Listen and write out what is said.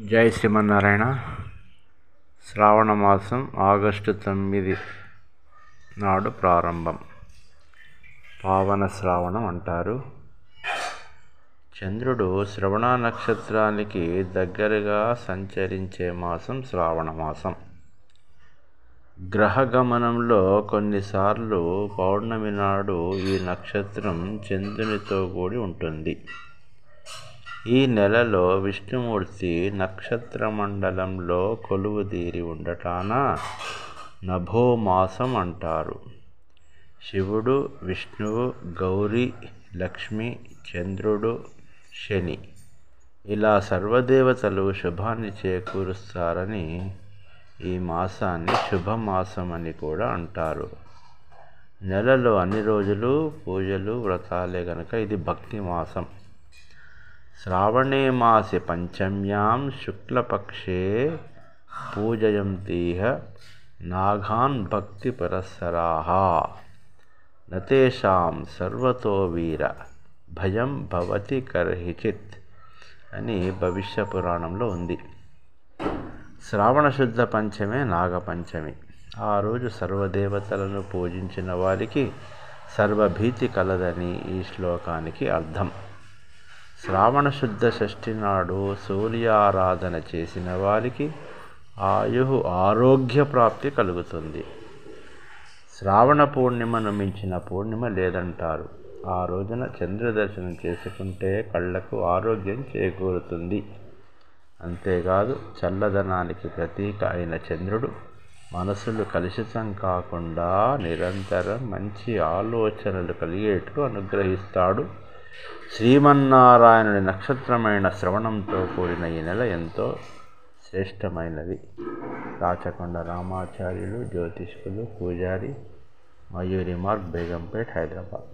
జై శ్రీమన్నారాయణ. శ్రావణ మాసం ఆగస్టు తొమ్మిది నాడు ప్రారంభం. పావన శ్రావణం అంటారు. చంద్రుడు శ్రవణ నక్షత్రానికి దగ్గరగా సంచరించే మాసం శ్రావణ మాసం. గ్రహగమనంలో కొన్నిసార్లు పౌర్ణమి నాడు ఈ నక్షత్రం చంద్రునితో కూడి ఉంటుంది. ఈ నెలలో విష్ణుమూర్తి నక్షత్ర మండలంలో కొలువుదీరి ఉండటాన నభోమాసం అంటారు. శివుడు విష్ణువు గౌరీ లక్ష్మి చంద్రుడు శని. ఇలా సర్వదేవతలు శుభాన్ని చేకూరుస్తారని ఈ మాసాన్ని శుభమాసం అని కూడా అంటారు. నెలలో అన్ని రోజులు పూజలు వ్రతాలే గనక ఇది భక్తి మాసం శ్రావణే మాసి పంచమ్యాం శుక్లపక్షే పూజయంతీహ నాగాన్ భక్తి పరస్సరాహ నతేషాం సర్వతో వీర భయం భవతి కర్హిచిత్ అని భవిష్య పురాణంలో ఉంది. శ్రావణ శుద్ధ పంచమే నాగపంచమి ఆ రోజు సర్వదేవతలను పూజించిన వారికి సర్వభీతి కలదని ఈ శ్లోకానికి అర్థం. శ్రావణ శుద్ధ షష్ఠి నాడు సూర్యారాధన చేసిన వారికి ఆయు ఆరోగ్య ప్రాప్తి కలుగుతుంది. శ్రావణ పూర్ణిమను మించిన పూర్ణిమ లేదంటారు. ఆ రోజున చంద్రదర్శనం చేసుకుంటే కళ్ళకు ఆరోగ్యం చేకూరుతుంది. అంతేకాదు చల్లదనానికి ప్రతీక అయిన చంద్రుడు మనసులు కలుషితం కాకుండా నిరంతరం మంచి ఆలోచనలు కలిగేట్లు అనుగ్రహిస్తాడు. శ్రీమన్నారాయణుడి నక్షత్రమైన శ్రవణంతో కూడిన ఈ నెల ఎంతో శ్రేష్టమైనది. రాచకొండ రామాచార్యులు జ్యోతిష్కులు పూజారి మయూరి మార్గ్ బేగంపేట్ హైదరాబాద్.